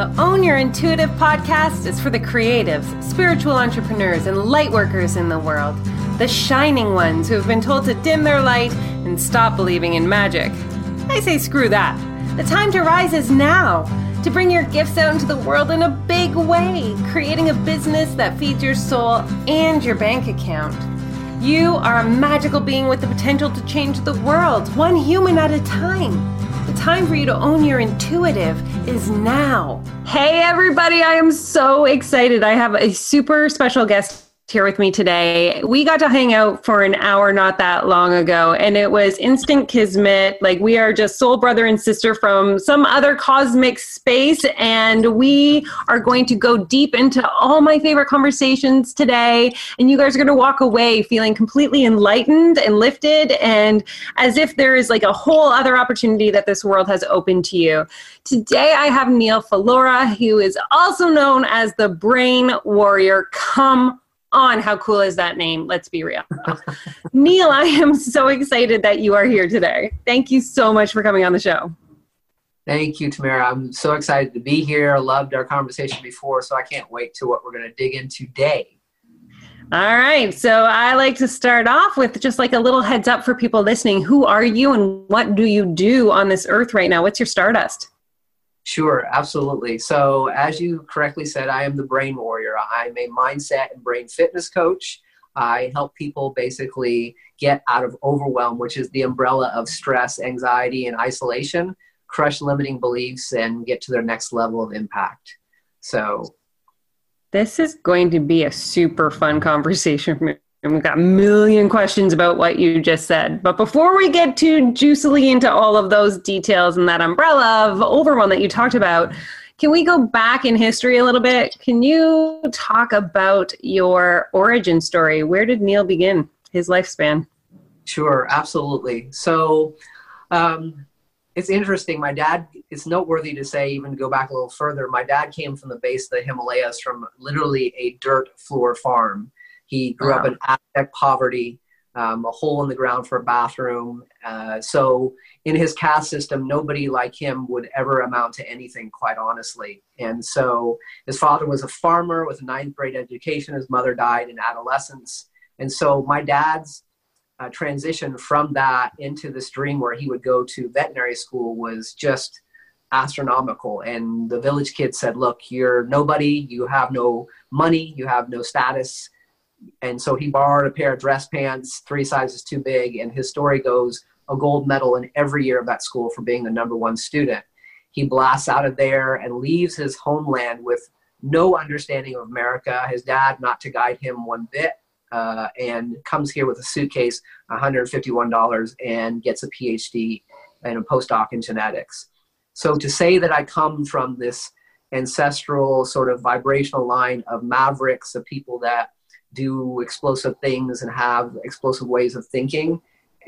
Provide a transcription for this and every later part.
The Own Your Intuitive podcast is for the creatives, spiritual entrepreneurs, and light workers in the world. The shining ones who have been told to dim their light and stop believing in magic. I say screw that. The time to rise is now. To bring your gifts out into the world in a big way, creating a business that feeds your soul and your bank account. You are a magical being with the potential to change the world, one human at a time. The time for you to own your intuitive is now. Hey, everybody, I am so excited. I have a super special guest here with me today. We got to hang out for an hour not that long ago, and it was instant kismet. Like, we are just soul brother and sister from some other cosmic space, and we are going to go deep into all my favorite conversations today. And you guys are going to walk away feeling completely enlightened and lifted, and as if there is like a whole other opportunity that this world has opened to you. Today, I have Neal Falora, who is also known as the Brain Warrior. Come on. How cool is that name? Let's be real. Neal, I am so excited that you are here today. Thank you so much for coming on the show. Thank you, Tamara. I'm so excited to be here. Loved our conversation before, so I can't wait to what we're going to dig in today. All right. So I like to start off with just like a little heads up for people listening. Who are you and what do you do on this earth right now? What's your stardust? Sure, absolutely. So, as you correctly said, I am the brain warrior. I'm a mindset and brain fitness coach. I help people basically get out of overwhelm, which is the umbrella of stress, anxiety, and isolation, crush limiting beliefs, and get to their next level of impact. So, this is going to be a super fun conversation and we've got a million questions about what you just said. But before we get too juicily into all of those details and that umbrella of overwhelm that you talked about, can we go back in history a little bit? Can you talk about your origin story? Where did Neal begin his lifespan? Sure, absolutely. So um, it's interesting. My dad, it's noteworthy to say, even go back a little further, my dad came from the base of the Himalayas from literally a dirt floor farm he grew wow. up in abject poverty, um, a hole in the ground for a bathroom. Uh, so, in his caste system, nobody like him would ever amount to anything, quite honestly. And so, his father was a farmer with a ninth grade education. His mother died in adolescence. And so, my dad's uh, transition from that into this dream where he would go to veterinary school was just astronomical. And the village kids said, Look, you're nobody, you have no money, you have no status and so he borrowed a pair of dress pants three sizes too big and his story goes a gold medal in every year of that school for being the number one student. He blasts out of there and leaves his homeland with no understanding of america his dad not to guide him one bit uh, and comes here with a suitcase $151 and gets a phd and a postdoc in genetics. So to say that i come from this ancestral sort of vibrational line of mavericks of people that do explosive things and have explosive ways of thinking.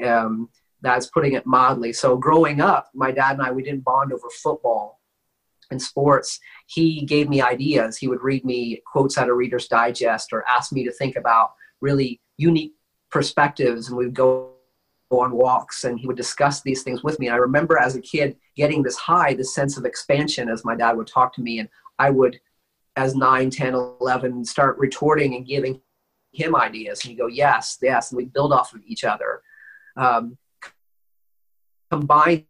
Um, that's putting it mildly. So growing up, my dad and I, we didn't bond over football and sports. He gave me ideas. He would read me quotes out of Reader's Digest or ask me to think about really unique perspectives. And we'd go on walks and he would discuss these things with me. And I remember as a kid getting this high, this sense of expansion as my dad would talk to me. And I would, as 9, 10, 11, start retorting and giving him ideas and you go yes yes and we build off of each other. Um, combine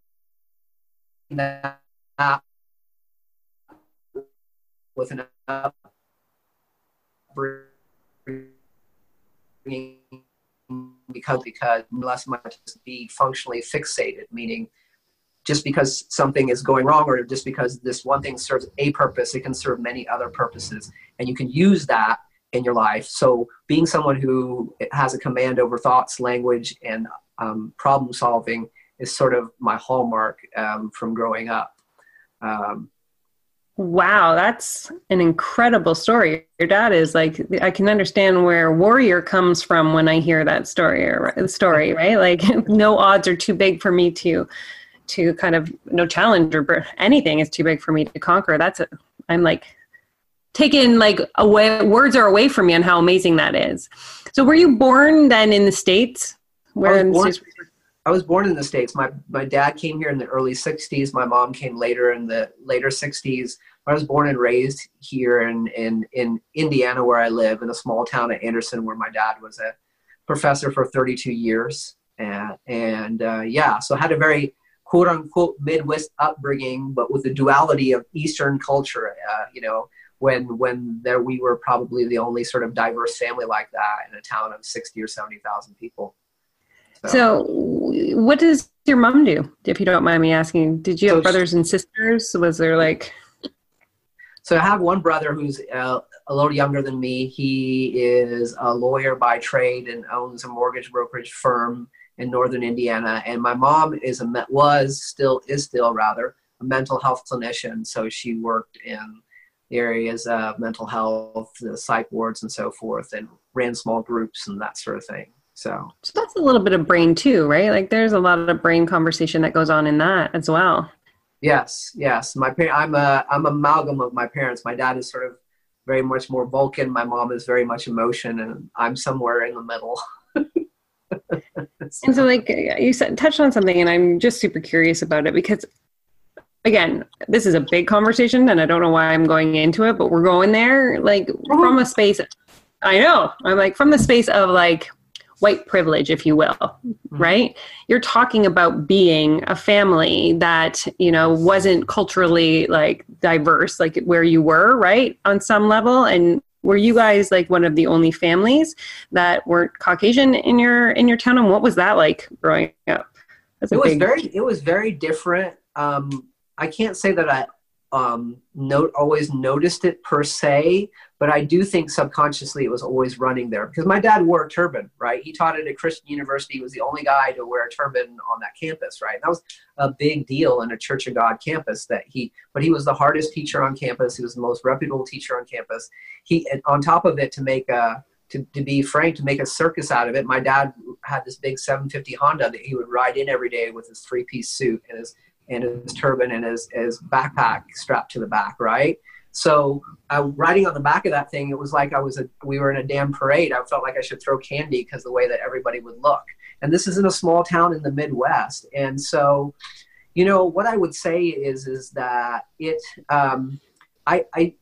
that with an upbringing because because less much be functionally fixated meaning just because something is going wrong or just because this one thing serves a purpose it can serve many other purposes. And you can use that in your life. So being someone who has a command over thoughts, language, and um, problem solving is sort of my hallmark um, from growing up. Um, wow, that's an incredible story. Your dad is like I can understand where warrior comes from when I hear that story. Or, story, right? Like no odds are too big for me to to kind of no challenge or anything is too big for me to conquer. That's a, I'm like taken like away words are away from me on how amazing that is. So were you born then in the states? Where I was, born, I was born in the states. My my dad came here in the early 60s my mom came later in the later 60s I was born and raised here in, in, in Indiana, where I live, in a small town of Anderson, where my dad was a professor for 32 years. And, and uh, yeah, so I had a very quote unquote Midwest upbringing, but with the duality of Eastern culture, uh, you know, when when there we were probably the only sort of diverse family like that in a town of 60 or 70,000 people. So, so, what does your mom do, if you don't mind me asking? Did you have so brothers and sisters? Was there like so I have one brother who's uh, a little younger than me. He is a lawyer by trade and owns a mortgage brokerage firm in northern Indiana. And my mom is a was still is still rather a mental health clinician. So she worked in areas of mental health, the psych wards, and so forth, and ran small groups and that sort of thing. So, so that's a little bit of brain too, right? Like there's a lot of brain conversation that goes on in that as well. Yes, yes. My par- I'm a I'm a amalgam of my parents. My dad is sort of very much more Vulcan. My mom is very much emotion, and I'm somewhere in the middle. and so, like you said, touched on something, and I'm just super curious about it because, again, this is a big conversation, and I don't know why I'm going into it, but we're going there, like from a space. I know. I'm like from the space of like white privilege, if you will, mm-hmm. right? You're talking about being a family that, you know, wasn't culturally like diverse, like where you were, right? On some level. And were you guys like one of the only families that weren't Caucasian in your in your town? And what was that like growing up? That's it was big... very it was very different. Um I can't say that I um, note always noticed it per se, but I do think subconsciously it was always running there because my dad wore a turban, right? He taught at a Christian university. He was the only guy to wear a turban on that campus, right? And that was a big deal in a Church of God campus that he, but he was the hardest teacher on campus. He was the most reputable teacher on campus. He, on top of it, to make a, to, to be frank, to make a circus out of it, my dad had this big 750 Honda that he would ride in every day with his three piece suit and his and his turban and his, his backpack strapped to the back, right? So uh, riding on the back of that thing, it was like I was a, we were in a damn parade. I felt like I should throw candy because the way that everybody would look. And this is in a small town in the Midwest. And so, you know, what I would say is, is that it, um, I, I,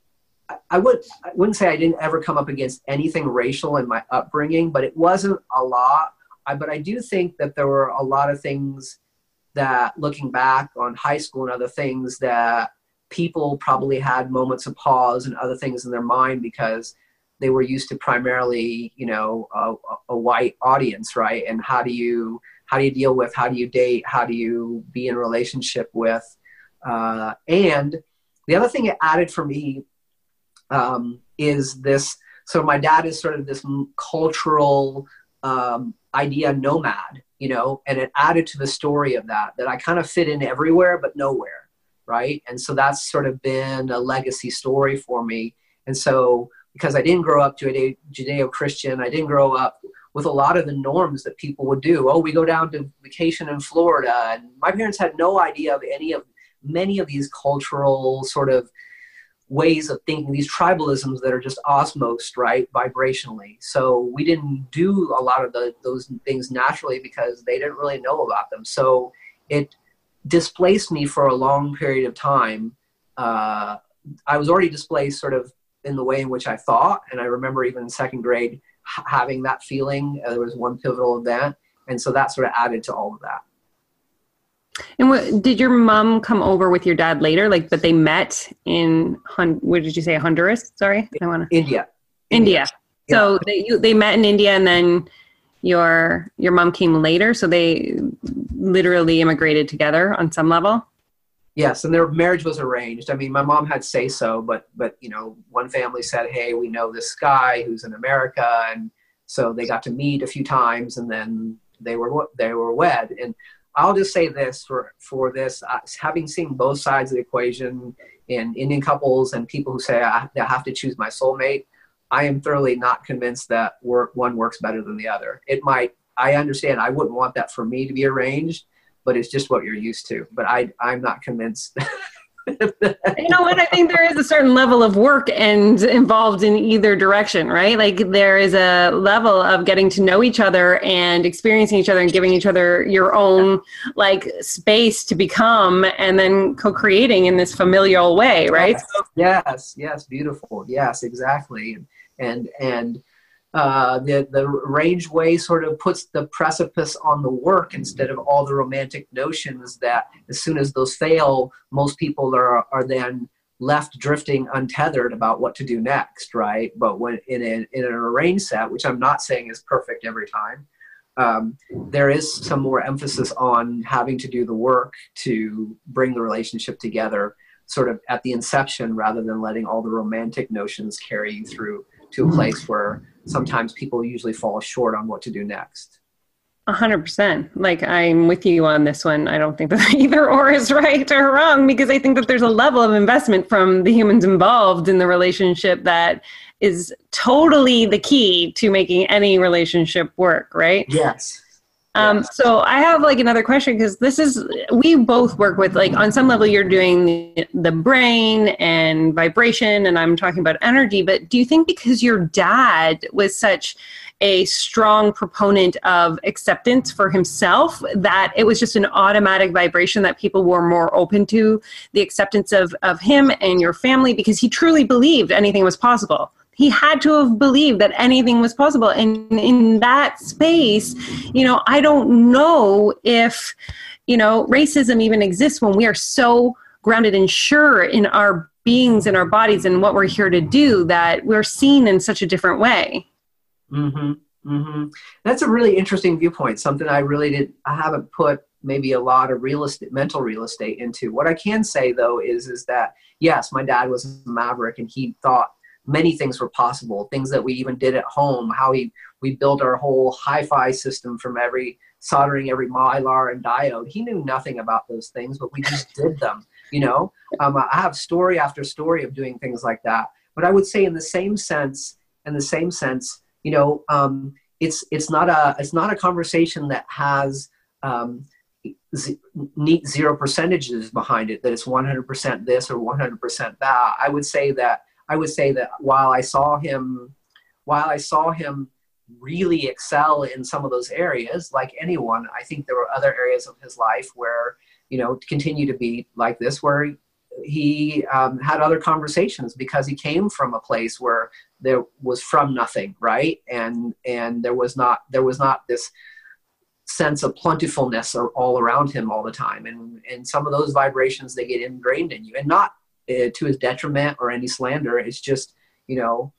I would I wouldn't say I didn't ever come up against anything racial in my upbringing, but it wasn't a lot. I, but I do think that there were a lot of things that looking back on high school and other things that people probably had moments of pause and other things in their mind because they were used to primarily you know a, a, white audience right? And how do you how do you deal with how do you date how do you be in relationship with uh, and the other thing it added for me um, is this so my dad is sort of this cultural um, idea nomad you know, and it added to the story of that, that I kind of fit in everywhere but nowhere, right? And so that's sort of been a legacy story for me. And so because I didn't grow up to a Judeo Christian, I didn't grow up with a lot of the norms that people would do. Oh, we go down to vacation in Florida. And my parents had no idea of any of many of these cultural sort of ways of thinking, these tribalisms that are just osmosed, right, vibrationally. So we didn't do a lot of the, those things naturally because they didn't really know about them. So it displaced me for a long period of time. Uh, I was already displaced sort of in the way in which I thought. And I remember even in second grade having that feeling. Uh, there was one pivotal event. And so that sort of added to all of that. And what did your mom come over with your dad later? Like, but they met in what did you say, Honduras? Sorry, I want to India. India. India. So yeah. they you, they met in India, and then your your mom came later. So they literally immigrated together on some level. Yes, and their marriage was arranged. I mean, my mom had say so, but but you know, one family said, "Hey, we know this guy who's in America," and so they got to meet a few times, and then they were they were wed. And I'll just say this for for this, uh, having seen both sides of the equation in Indian couples and people who say I, have to choose my soulmate, I am thoroughly not convinced that work, one works better than the other. It might. I understand. I wouldn't want that for me to be arranged, but it's just what you're used to. But I I'm not convinced you know what? I think there is a certain level of work and involved in either direction, right? Like there is a level of getting to know each other and experiencing each other and giving each other your own like space to become and then co-creating in this familial way, right? Yes, yes, yes beautiful. Yes, exactly. And and uh, the the range way sort of puts the precipice on the work instead of all the romantic notions that as soon as those fail, most people are are then left drifting untethered about what to do next, right? But when in an in an arranged set, which I'm not saying is perfect every time, um, there is some more emphasis on having to do the work to bring the relationship together, sort of at the inception, rather than letting all the romantic notions carry you through to a mm-hmm. place where sometimes people usually fall short on what to do next. A hundred percent. Like I'm with you on this one. I don't think that either or is right or wrong because I think that there's a level of investment from the humans involved in the relationship that is totally the key to making any relationship work, right? Yes. Um, so I have like another question because this is we both work with like on some level you're doing the, the, brain and vibration and I'm talking about energy, but do you think because your dad was such a strong proponent of acceptance for himself that it was just an automatic vibration that people were more open to the acceptance of of him and your family because he truly believed anything was possible? He had to have believed that anything was possible. And in that space you know i don't know if you know racism even exists when we are so grounded and sure in our beings and our bodies and what we're here to do that we're seen in such a different way. Mm-hmm, mm-hmm. that's a really interesting viewpoint something i really did i haven't put maybe a lot of real estate mental real estate into. What i can say though is is that yes my dad was a maverick and he thought many things were possible things that we even did at home how we we built our whole hi-fi system from every soldering every mylar and diode. He knew nothing about those things but we just did them you know? Um, i have story after story of doing things like that but i would say in the same sense in the same sense you know um, it's it's not a it's not a conversation that has um, z- neat zero percentages behind it that it's 100% this or 100% that. I would say that I would say that while I saw him, while I saw him really excel in some of those areas, like anyone, I think there were other areas of his life where, you know, continue to be like this, where he um, had other conversations because he came from a place where there was from nothing, right? And and there was not there was not this sense of plentifulness all around him all the time, and and some of those vibrations they get ingrained in you, and not to his detriment or any slander. It's just, you know,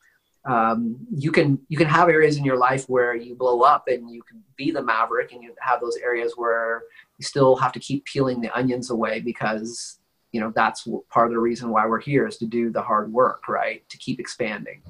um, you can you can have areas in your life where you blow up and you can be the maverick, and you have those areas where you still have to keep peeling the onions away because you know that's part of the reason why we're here is to do the hard work, right? To keep expanding.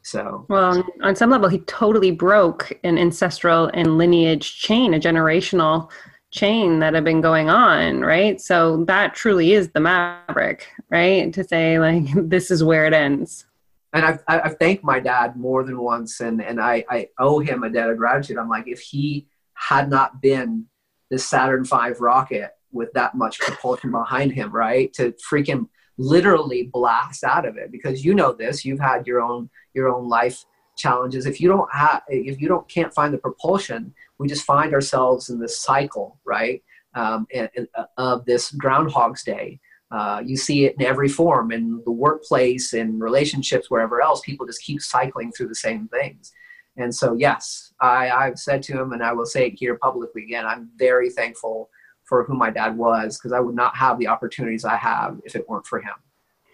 So, well, on some level, he totally broke an ancestral and lineage chain, a generational chain that have been going on, right? So that truly is the maverick, right? To say like this is where it ends. And I've I've thanked my dad more than once, and and I I owe him a debt of gratitude. I'm like, if he had not been the Saturn V rocket with that much propulsion behind him, right, to freaking literally blast out of it, because you know this, you've had your own your own life challenges. If you don't have, if you don't can't find the propulsion, we just find ourselves in this cycle, right? Um, and, and, uh, of this Groundhog's Day. Uh, you see it in every form in the workplace, in relationships, wherever else. People just keep cycling through the same things. And so, yes, I, I've said to him, and I will say it here publicly again, I'm very thankful for who my dad was because I would not have the opportunities I have if it weren't for him.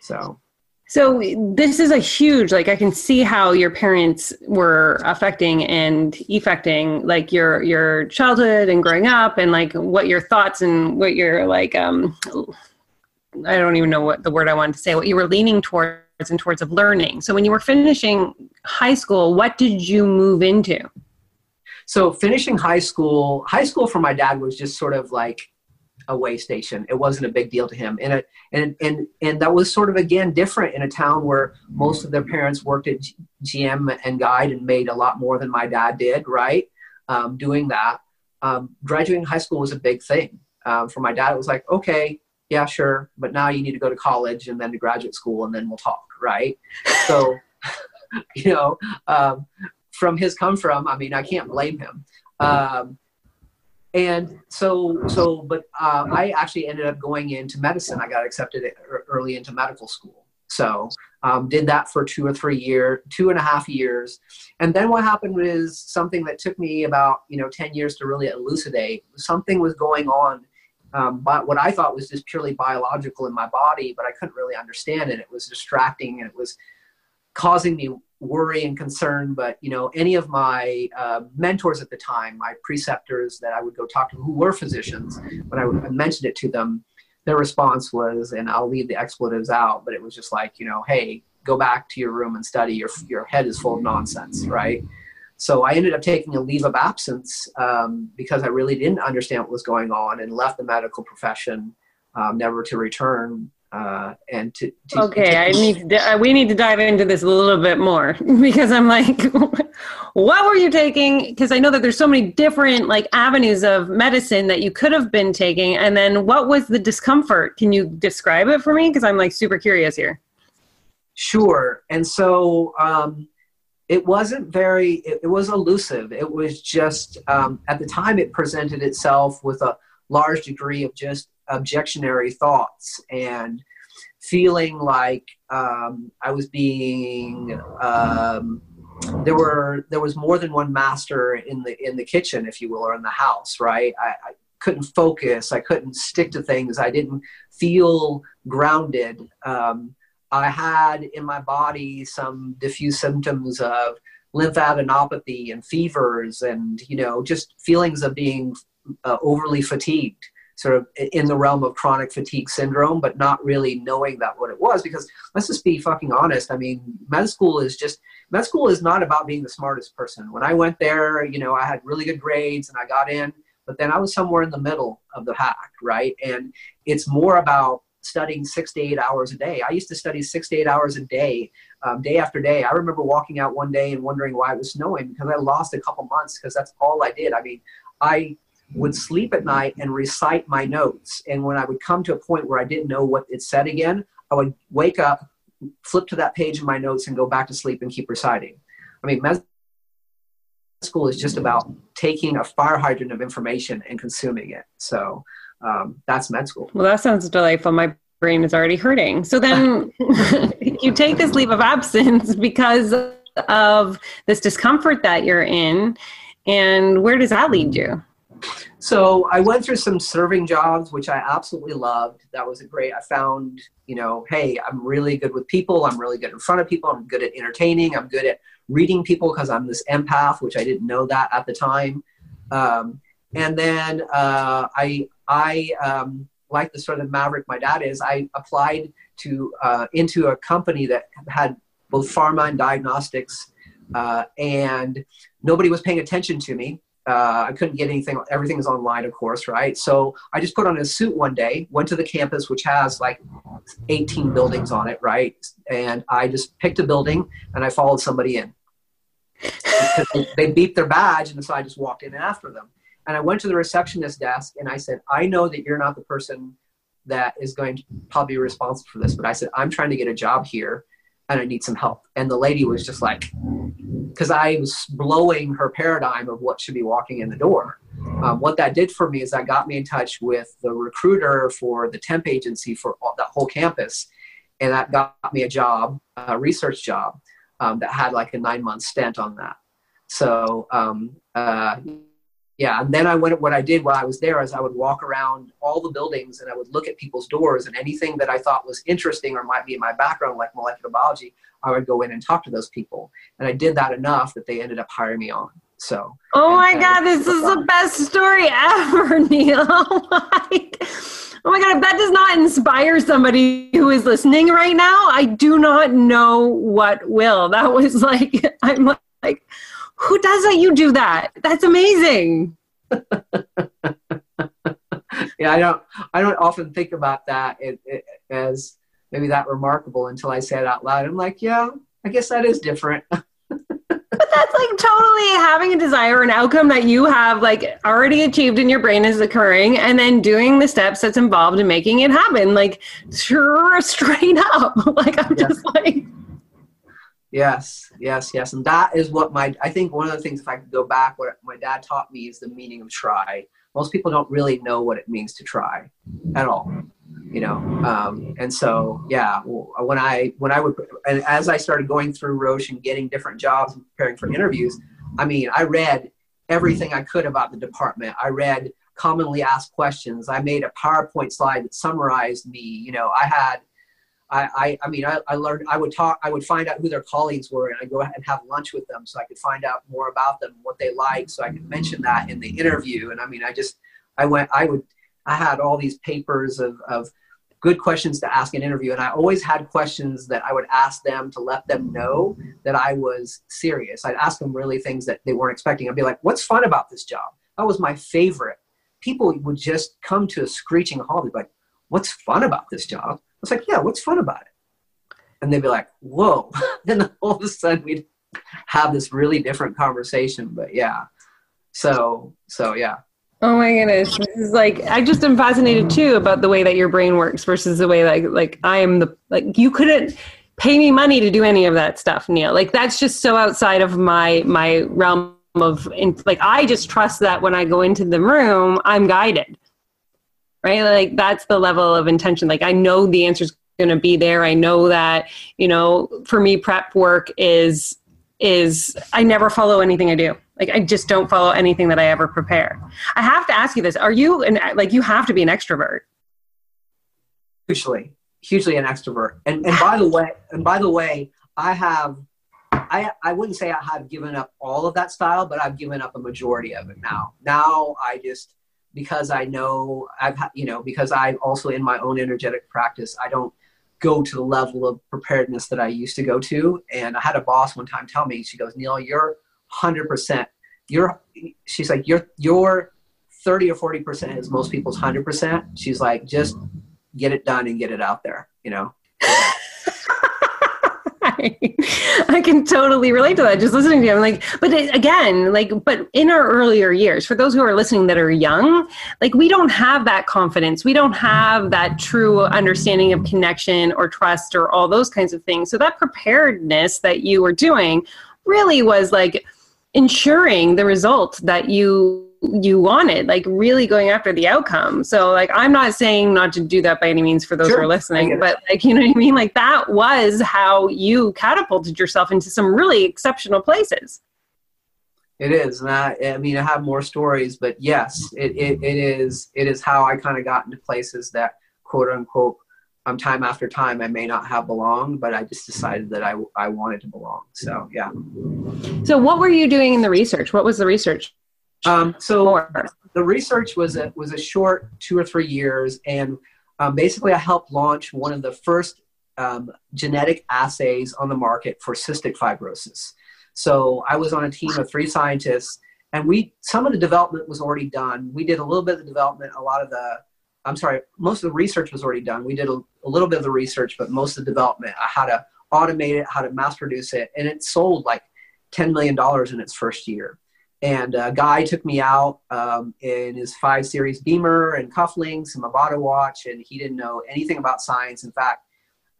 So so this is a huge like I can see how your parents were affecting and affecting like your your childhood and growing up and like what your thoughts and what your like um I don't even know what the word I wanted to say what you were leaning towards and towards of learning. So when you were finishing high school, what did you move into? So finishing high school, high school for my dad was just sort of like a way station. It wasn't a big deal to him. And, it, and, and, and that was sort of, again, different in a town where most of their parents worked at GM and Guide and made a lot more than my dad did, right? Um, doing that. Um, graduating high school was a big thing. Um, for my dad, it was like, okay, yeah, sure, but now you need to go to college and then to graduate school and then we'll talk, right? So, you know, um, from his come from, I mean, I can't blame him. Um, and so, so, but uh, I actually ended up going into medicine. I got accepted early into medical school. So, um, did that for two or three years, two and a half years. And then what happened was something that took me about, you know, 10 years to really elucidate. Something was going on um, but what I thought was just purely biological in my body, but I couldn't really understand it. It was distracting and it was causing me worry and concern. But you know, any of my uh, mentors at the time, my preceptors that I would go talk to, who were physicians, when I, mentioned it to them, their response was, and I'll leave the expletives out, but it was just like, you know, hey, go back to your room and study. Your your head is full of nonsense, right? So I ended up taking a leave of absence um, because I really didn't understand what was going on and left the medical profession, um, never to return. Uh, and to, to okay, I need to, uh, we need to dive into this a little bit more because I'm like, what were you taking? Because I know that there's so many different like avenues of medicine that you could have been taking, and then what was the discomfort? Can you describe it for me? Because I'm like super curious here. Sure, and so. Um, it wasn't very it, it was elusive it was just um, at the time it presented itself with a large degree of just objectionary thoughts and feeling like um, i was being um, there were there was more than one master in the in the kitchen if you will or in the house right? I, I couldn't focus. I couldn't stick to things. I didn't feel grounded. Um, I had in my body some diffuse symptoms of lymphadenopathy and fevers and, you know, just feelings of being uh, overly fatigued, sort of in the realm of chronic fatigue syndrome, but not really knowing that what it was. Because let's just be fucking honest. I mean, med school is just, med school is not about being the smartest person. When I went there, you know, I had really good grades and I got in, but then I was somewhere in the middle of the pack, right? And it's more about studying six to eight hours a day. I used to study six to eight hours a day, um, day after day. I remember walking out one day and wondering why it was snowing because I lost a couple months because that's all I did. I mean, I would sleep at night and recite my notes. And when I would come to a point where I didn't know what it said again, I would wake up, flip to that page in my notes, and go back to sleep and keep reciting. I mean, med school is just about taking a fire hydrant of information and consuming it. So um, that's med school. Well, that sounds delightful. My brain is already hurting. So then you take this leave of absence because of this discomfort that you're in. And where does that lead you? So I went through some serving jobs, which I absolutely loved. That was a great. I found, you know, hey, I'm really good with people. I'm really good in front of people. I'm good at entertaining. I'm good at reading people because I'm this empath, which I didn't know that at the time. Um, and then uh, I I um, like the sort of maverick my dad is. I applied to uh, into a company that had both pharma and diagnostics, uh, and nobody was paying attention to me. Uh, I couldn't get anything. Everything is online, of course, right? So I just put on a suit one day, went to the campus, which has like 18 buildings on it, right? And I just picked a building and I followed somebody in. they, they beeped their badge, and so I just walked in after them. And I went to the receptionist desk and I said, I know that you're not the person that is going to probably be responsible for this, but I said, I'm trying to get a job here and I need some help. And the lady was just like, because I was blowing her paradigm of what should be walking in the door. Um, what that did for me is that got me in touch with the recruiter for the temp agency for all, that whole campus. And that got me a job, a research job um, that had like a nine month stint on that. So, um, uh, yeah and then i went what i did while i was there is i would walk around all the buildings and i would look at people's doors and anything that i thought was interesting or might be in my background like molecular biology i would go in and talk to those people. And i did that enough that they ended up hiring me on so. Oh my god this is the best story ever neal. Oh like Oh my God, if that does not inspire somebody who is listening right now, I do not know what will. That was like, I'm like, who does that? You do that. That's amazing. yeah, I don't. I don't often think about that it, it, as maybe that remarkable until I say it out loud. I'm like, yeah, I guess that is different. but that's like totally having a desire, an outcome that you have like already achieved in your brain is occurring, and then doing the steps that's involved in making it happen. Like, sure, straight up. like, I'm Yeah. just like, Yes, yes, yes. And that is what my, I think one of the things, if I could go back, what my dad taught me is the meaning of try. Most people don't really know what it means to try at all, you know? Um, and so, yeah, when I, when I would, and as I started going through Roche and getting different jobs and preparing for interviews, I mean, I read everything I could about the department. I read commonly asked questions. I made a PowerPoint slide that summarized me. You know, I had, I, I, I mean, I, I learned, I would talk, I would find out who their colleagues were and I'd go and have lunch with them so I could find out more about them, what they liked, so I could mention that in the interview. And I mean, I just, I went, I would, I had all these papers of, of good questions to ask in interview. And I always had questions that I would ask them to let them know that I was serious. I'd ask them really things that they weren't expecting. I'd be like, what's fun about this job? That was my favorite. People would just come to a screeching halt. They'd be like, what's fun about this job? Was like, yeah, what's fun about it? And they'd be like, whoa. then all of a sudden we'd have this really different conversation. But yeah. So, so yeah. oh my goodness, this is like, I just am fascinated too about the way that your brain works versus the way like, like I am the, like you couldn't pay me money to do any of that stuff, Neal. Like that's just so outside of my, my realm of, like, I just trust that when I go into the room, I'm guided. Right? Like that's the level of intention. Like i know the answer's going to be there. I know that you know for me prep work is is i never follow anything i do. Like i just don't follow anything that i ever prepare. I have to ask you this. Are you an like you have to be an extrovert? Hugely. Hugely an extrovert. And and by the way and by the way i have i i wouldn't say i have given up all of that style but i've given up a majority of it now. Now i just because i know i've you know because i also in my own energetic practice i don't go to the level of preparedness that i used to go to. And i had a boss one time tell me she goes neal you're 100% you're she's like you're you're 30 or 40% is most people's 100% she's like just get it done and get it out there you know I can totally relate to that just listening to you. I'm like, but it, again, like, but in our earlier years, for those who are listening that are young, like, we don't have that confidence. We don't have that true understanding of connection or trust or all those kinds of things. So, that preparedness that you were doing really was like ensuring the result that you you wanted like really going after the outcome so like i'm not saying not to do that by any means for those Sure, who are listening but like you know what i mean like that was how you catapulted yourself into some really exceptional places It is, and I, I mean, I have more stories, but yes, it, it, it is. It is how I kind of got into places that, quote unquote, um, time after time I may not have belonged, but I just decided that I, I wanted to belong. So yeah. so what were you doing in the research what was the research Um, so the research was a was a short two or three years, and um, basically I helped launch one of the first um, genetic assays on the market for cystic fibrosis. So I was on a team of three scientists, and we some of the development was already done. We did a little bit of the development, a lot of the I'm sorry, most of the research was already done. We did a, a little bit of the research, but most of the development, uh, how to automate it, how to mass produce it, and it sold like $10 million in its first year. And a guy took me out um, in his five series Beamer and cufflinks and body watch, and he didn't know anything about science. In fact,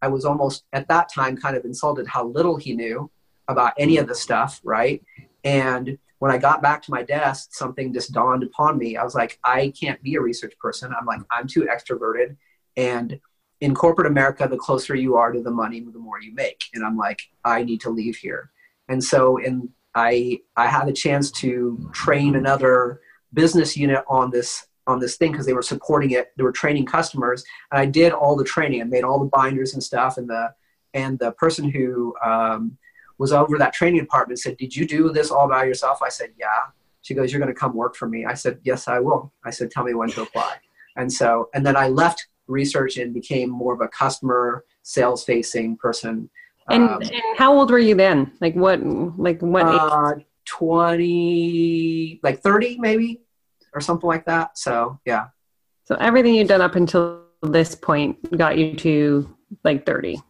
I was almost at that time kind of insulted how little he knew about any of the stuff, right? And when I got back to my desk, something just dawned upon me. I was like, I can't be a research person. I'm like, I'm too extroverted. And in corporate America, the closer you are to the money, the more you make. And I'm like, I need to leave here. And so, in I I had a chance to train another business unit on this on this thing because they were supporting it. They were training customers, and I did all the training. I made all the binders and stuff. And the and the person who um, was over that training department said, "Did you do this all by yourself?" I said, "Yeah." She goes, "You're going to come work for me." I said, "Yes, I will." I said, "Tell me when to apply." And so, and then I left research and became more of a customer sales facing person. And, Um, and how old were you then like what like what age? uh, 20 like 30 maybe or something like that so yeah so everything you've done up until this point got you to like 30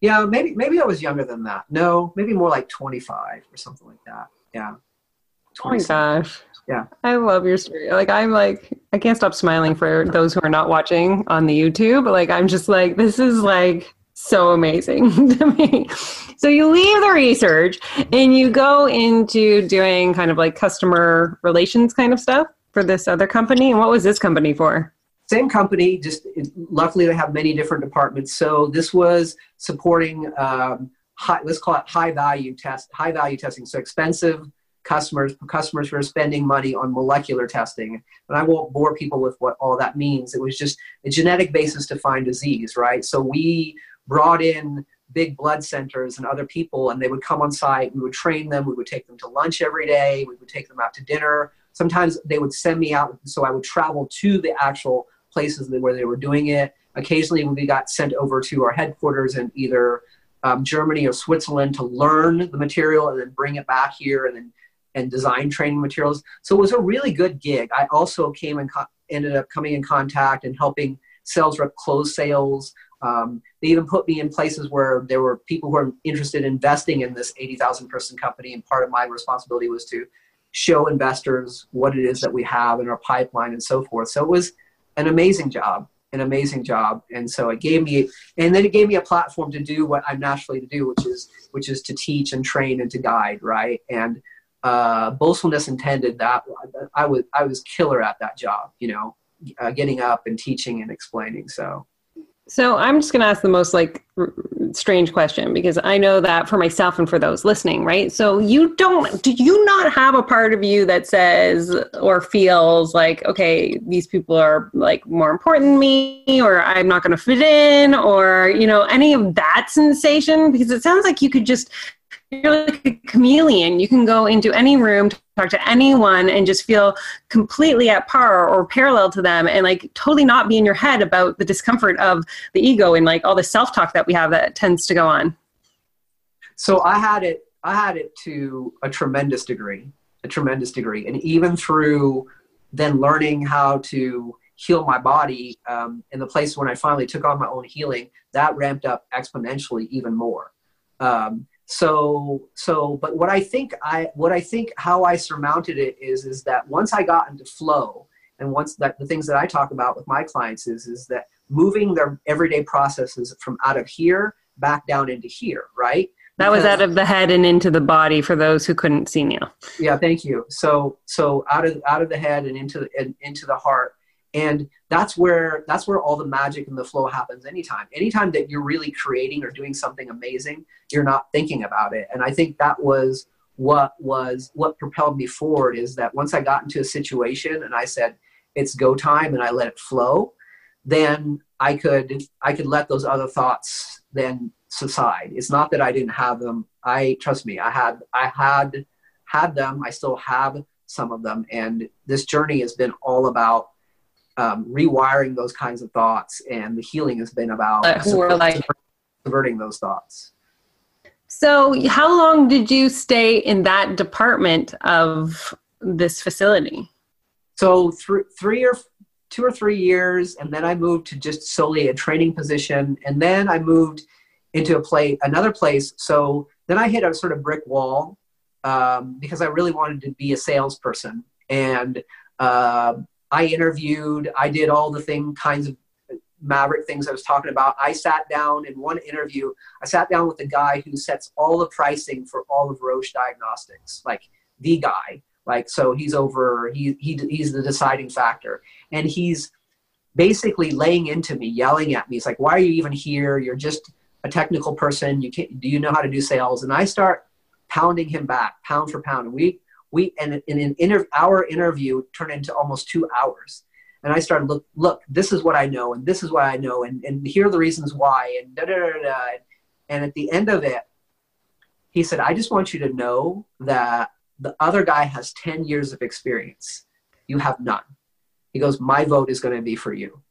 Yeah, maybe maybe I was younger than that. No, maybe more like 25 or something like that. Yeah. Oh my gosh. Yeah. I love your story. Like I'm like I can't stop smiling for those who are not watching on the YouTube. Like I'm just like this is like so amazing to me. So you leave the research and you go into doing kind of like customer relations kind of stuff for this other company. And what was this company for? Same company, just luckily they have many different departments. So this was supporting um, high, let's call it high value test, high value testing. So expensive customers, customers who are spending money on molecular testing. And I won't bore people with what all that means. It was just a genetic basis to find disease, right? So we brought in big blood centers and other people, and they would come on site. We would train them. We would take them to lunch every day. We would take them out to dinner. Sometimes they would send me out, so I would travel to the actual places where they were doing it. Occasionally, we got sent over to our headquarters in either um, Germany or Switzerland to learn the material and then bring it back here and then and design training materials. So it was a really good gig. I also came and co- ended up coming in contact and helping sales rep close sales. Um, they even put me in places where there were people who were interested in investing in this 80,000 person company. And part of my responsibility was to show investors what it is that we have in our pipeline and so forth. So it was an amazing job, an amazing job. And so it gave me, and then it gave me a platform to do what I'm naturally to do, which is, which is to teach and train and to guide. Right. And, uh, boastfulness intended that I was, I was killer at that job, you know, uh, getting up and teaching and explaining. So, so I'm just going to ask the most like r- strange question because I know that for myself and for those listening, right? So you don't do you not have a part of you that says or feels like okay, these people are like more important than me or I'm not going to fit in or you know any of that sensation because it sounds like you could just you're like a chameleon. You can go into any room, talk to anyone, and just feel completely at par or parallel to them, and like totally not be in your head about the discomfort of the ego and like all the self talk that we have that tends to go on. So I had it. I had it to a tremendous degree, a tremendous degree, and even through then learning how to heal my body um, in the place when I finally took on my own healing, that ramped up exponentially even more. Um, so so but what i think i what i think how i surmounted it is is that once i got into flow and once that the things that i talk about with my clients is is that moving their everyday processes from out of here back down into here right that was out of the head and into the body for those who couldn't see Neal. Yeah, thank you. So so out of out of the head and into and into the heart and that's where that's where all the magic and the flow happens anytime. Anytime that you're really creating or doing something amazing you're not thinking about it. And i think that was what was what propelled me forward is that once i got into a situation and i said it's go time and i let it flow then i could i could let those other thoughts then subside. It's not that i didn't have them. I trust me i had i had had them. I still have some of them. And this journey has been all about um, rewiring those kinds of thoughts, and the healing has been about uh, like, subverting those thoughts. So, how long did you stay in that department of this facility? So, th- three or two or three years, and then I moved to just solely a training position, and then I moved into a place, another place. So then I hit a sort of brick wall um, because I really wanted to be a salesperson, and uh, I interviewed, I did all the thing kinds of maverick things I was talking about. I sat down in one interview, I sat down with the guy who sets all the pricing for all of Roche Diagnostics, like the guy. Like so he's over he, he he's the deciding factor. And he's basically laying into me, yelling at me. He's like, Why are you even here? You're just a technical person. You can't do you know how to do sales? And I start pounding him back, pound for pound. And we we and in an inter, our interview turned into almost two hours. And i started look look this is what i know and this is what i know and, and here are the reasons why and da da da da and at the end of it he said i just want you to know that the other guy has 10 years of experience. You have none. He goes my vote is going to be for you.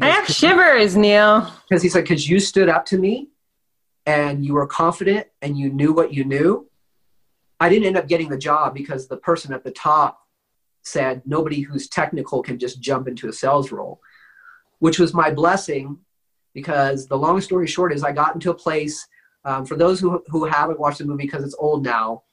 Goes, i have shivers neal. Because he said because you stood up to me and you were confident and you knew what you knew I didn't end up getting the job because the person at the top said nobody who's technical can just jump into a sales role, which was my blessing because the long story short is I got into a place. Um, for those who who haven't watched the movie because it's old now,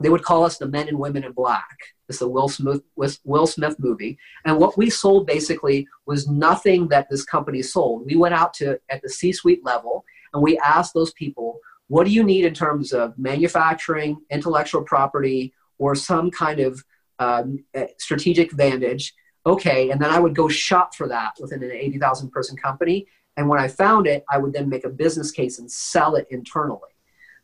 they would call us the men and women in black. It's a Will Smith Will Smith movie, and what we sold basically was nothing that this company sold. We went out to at the C-suite level and we asked those people, "What do you need in terms of manufacturing, intellectual property, or some kind of um, strategic advantage?" Okay, and then I would go shop for that within an eighty thousand person company, and when I found it, I would then make a business case and sell it internally.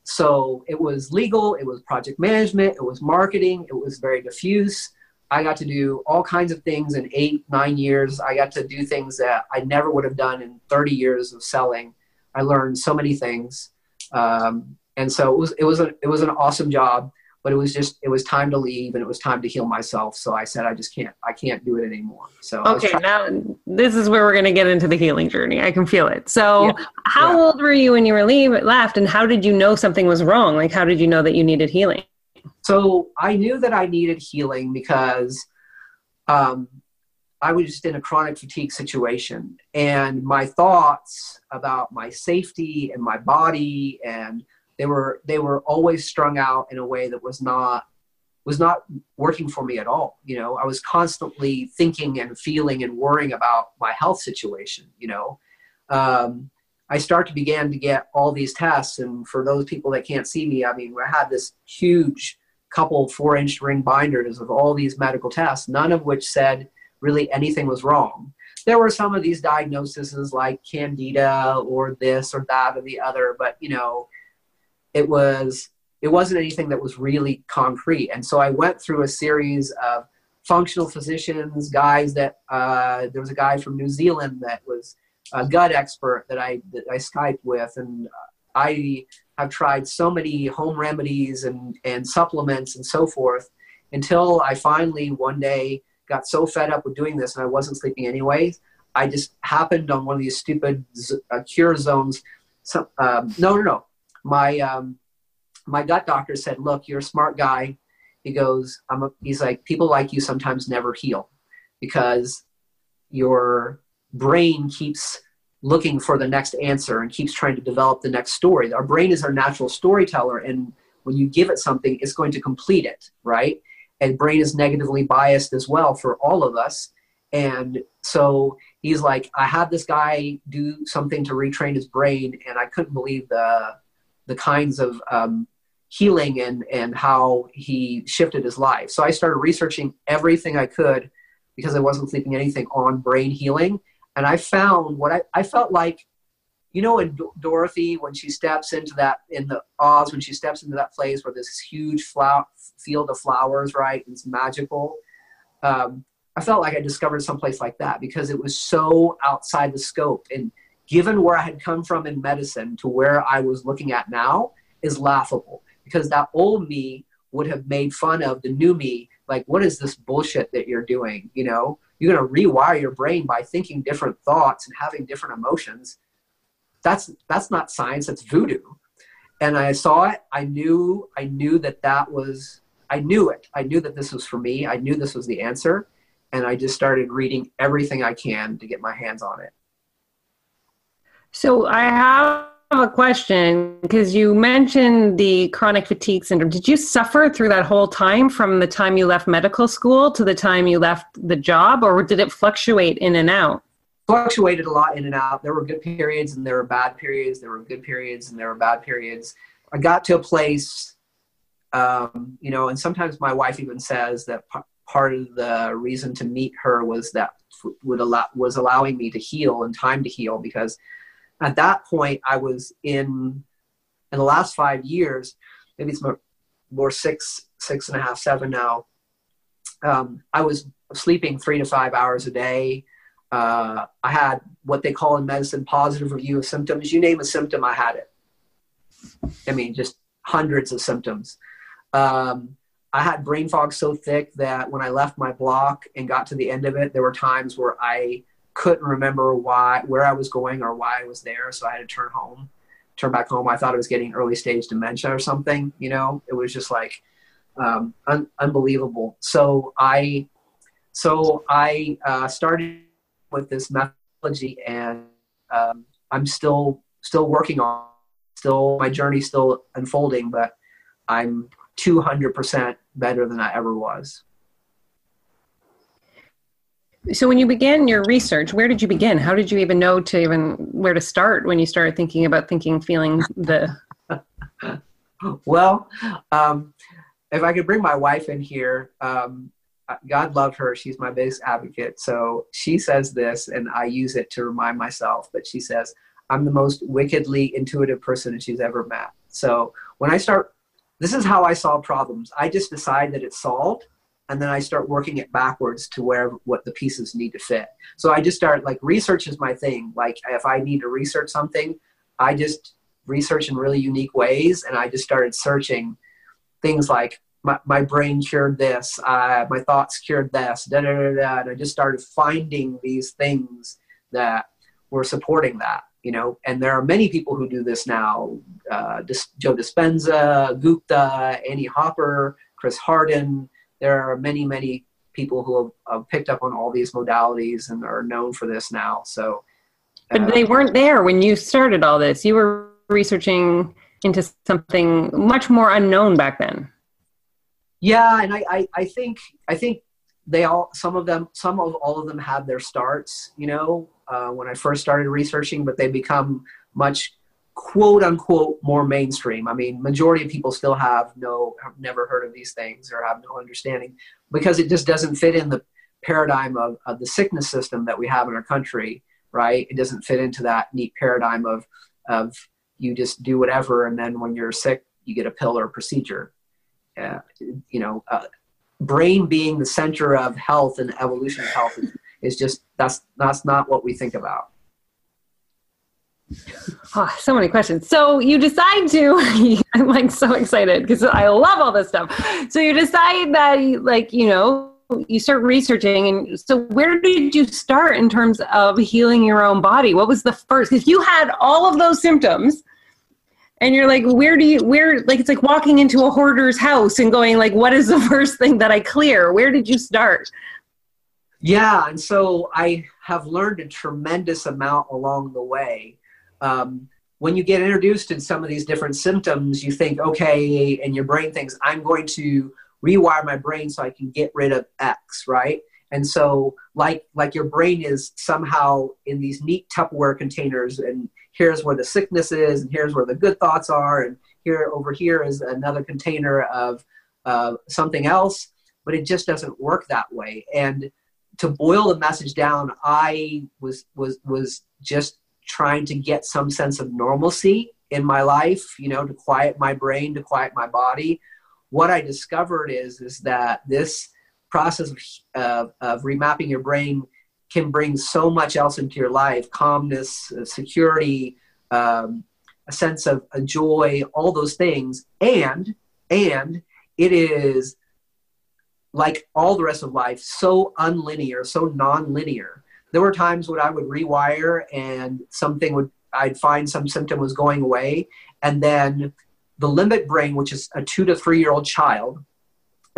So it was legal, it was project management, it was marketing, it was very diffuse. I got to do all kinds of things in eight, nine years. I got to do things that I never would have done in 30 years of selling. I learned so many things. Um, and so it was, it was, a, it was an awesome job but it was just it was time to leave and it was time to heal myself. So i said i just can't i can't do it anymore. So okay now this is where we're going to get into the healing journey. I can feel it. So yeah. how yeah. old were you when you were leave, left and how did you know something was wrong? Like how did you know that you needed healing? So i knew that i needed healing because um, i was just in a chronic fatigue situation and my thoughts about my safety and my body and they were they were always strung out in a way that was not was not working for me at all you know? I was constantly thinking and feeling and worrying about my health situation you know? Um, i start to began to get all these tests and for those people that can't see me i mean i had this huge couple four inch ring binders of all these medical tests none of which said really anything was wrong. There were some of these diagnoses like candida or this or that or the other but you know it was it wasn't anything that was really concrete. And so i went through a series of functional physicians guys that uh, there was a guy from new zealand that was a gut expert that i that i skyped with and i have tried so many home remedies and and supplements and so forth until i finally one day got so fed up with doing this and i wasn't sleeping anyway i just happened on one of these stupid uh, cure zones um, no no no my um, my gut doctor said, "Look, you're a smart guy." He goes, "I'm." A, he's like, people like you sometimes never heal because your brain keeps looking for the next answer and keeps trying to develop the next story. Our brain is our natural storyteller, and when you give it something, it's going to complete it, right? And brain is negatively biased as well for all of us. And so he's like, I had this guy do something to retrain his brain, and I couldn't believe the the kinds of um, healing and and how he shifted his life. So I started researching everything I could because I wasn't sleeping anything on brain healing, and I found what I, I felt like. You know, in Dorothy, when she steps into that in the Oz, when she steps into that place where this huge flower, field of flowers, right? It's magical. Um, I felt like I discovered someplace like that because it was so outside the scope. And given where I had come from in medicine to where I was looking at now, is laughable because that old me would have made fun of the new me. Like, what is this bullshit that you're doing? You know, you're going to rewire your brain by thinking different thoughts and having different emotions. That's that's not science. That's voodoo. And I saw it. I knew. I knew that that was. I knew it. I knew that this was for me. I knew this was the answer. And I just started reading everything I can to get my hands on it. So I have a question because you mentioned the chronic fatigue syndrome. Did you suffer through that whole time from the time you left medical school to the time you left the job, or did it fluctuate in and out? Fluctuated a lot in and out. There were good periods and there were bad periods. There were good periods and there were bad periods. I got to a place, um, you know, and sometimes my wife even says that p- part of the reason to meet her was that would allow was allowing me to heal and time to heal because at that point i was in in the last five years maybe it's more, more six six and a half seven now um, i was sleeping three to five hours a day uh, i had what they call in medicine positive review of symptoms you name a symptom i had it i mean just hundreds of symptoms um, i had brain fog so thick that when i left my block and got to the end of it there were times where i couldn't remember why where I was going or why I was there, so I had to turn home, turn back home. I thought I was getting early stage dementia or something. You know, it was just like um, un- unbelievable. So I, so I uh, started with this methodology, and um, I'm still still working on, still my journey still unfolding, but I'm 200% better than I ever was. So when you began your research, where did you begin? How did you even know to even where to start when you started thinking about thinking, feeling the? well, um, if I could bring my wife in here, um, God loved her. She's my biggest advocate. So she says this, and I use it to remind myself. But she says, "I'm the most wickedly intuitive person that she's ever met." So when I start, this is how I solve problems. I just decide that it's solved and then I start working it backwards to where what the pieces need to fit. So I just start like research is my thing. Like if I need to research something, I just research in really unique ways, and I just started searching things like my, my brain cured this, uh, my thoughts cured this, da da da da, and I just started finding these things that were supporting that. You know, and there are many people who do this now: uh, Joe Dispenza, Gupta, Annie Hopper, Chris Hardin there are many, many people who have, have, picked up on all these modalities and are known for this now. So, uh, but they weren't there when you started all this. You were researching into something much more unknown back then. Yeah, and I, I, I think I think they all some of them some of all of them have their starts. You know, uh, when I first started researching, but they become much quote unquote more mainstream. I mean, majority of people still have no, have never heard of these things or have no understanding because it just doesn't fit in the paradigm of, of the sickness system that we have in our country, right? It doesn't fit into that neat paradigm of, of you just do whatever and then when you're sick, you get a pill or a procedure. Uh, you know, uh, brain being the center of health and evolution of health is, is just that's that's not what we think about. Oh, so many questions. So you decide to, I'm like so excited because I love all this stuff. So you decide that, like, you know, you start researching. And so where did you start in terms of healing your own body? What was the first? If you had all of those symptoms, and you're like, where do you, where, like, it's like walking into a hoarder's house and going, like, what is the first thing that I clear? Where did you start? Yeah. And so I have learned a tremendous amount along the way um, when you get introduced to some of these different symptoms, you think, okay, and your brain thinks, I'm going to rewire my brain so I can get rid of X, right? And so, like, like your brain is somehow in these neat Tupperware containers, and here's where the sickness is, and here's where the good thoughts are, and here over here is another container of uh, something else. But it just doesn't work that way. And to boil the message down, I was was was just trying to get some sense of normalcy in my life, you know, to quiet my brain, to quiet my body. What I discovered is is that this process of, uh, of remapping your brain can bring so much else into your life: calmness, uh, security, um, a sense of a joy, all those things, and and it is like all the rest of life, so unlinear, so non-linear there were times when I would rewire and something would, I'd find some symptom was going away. And then the limbic brain, which is a two to three year old child,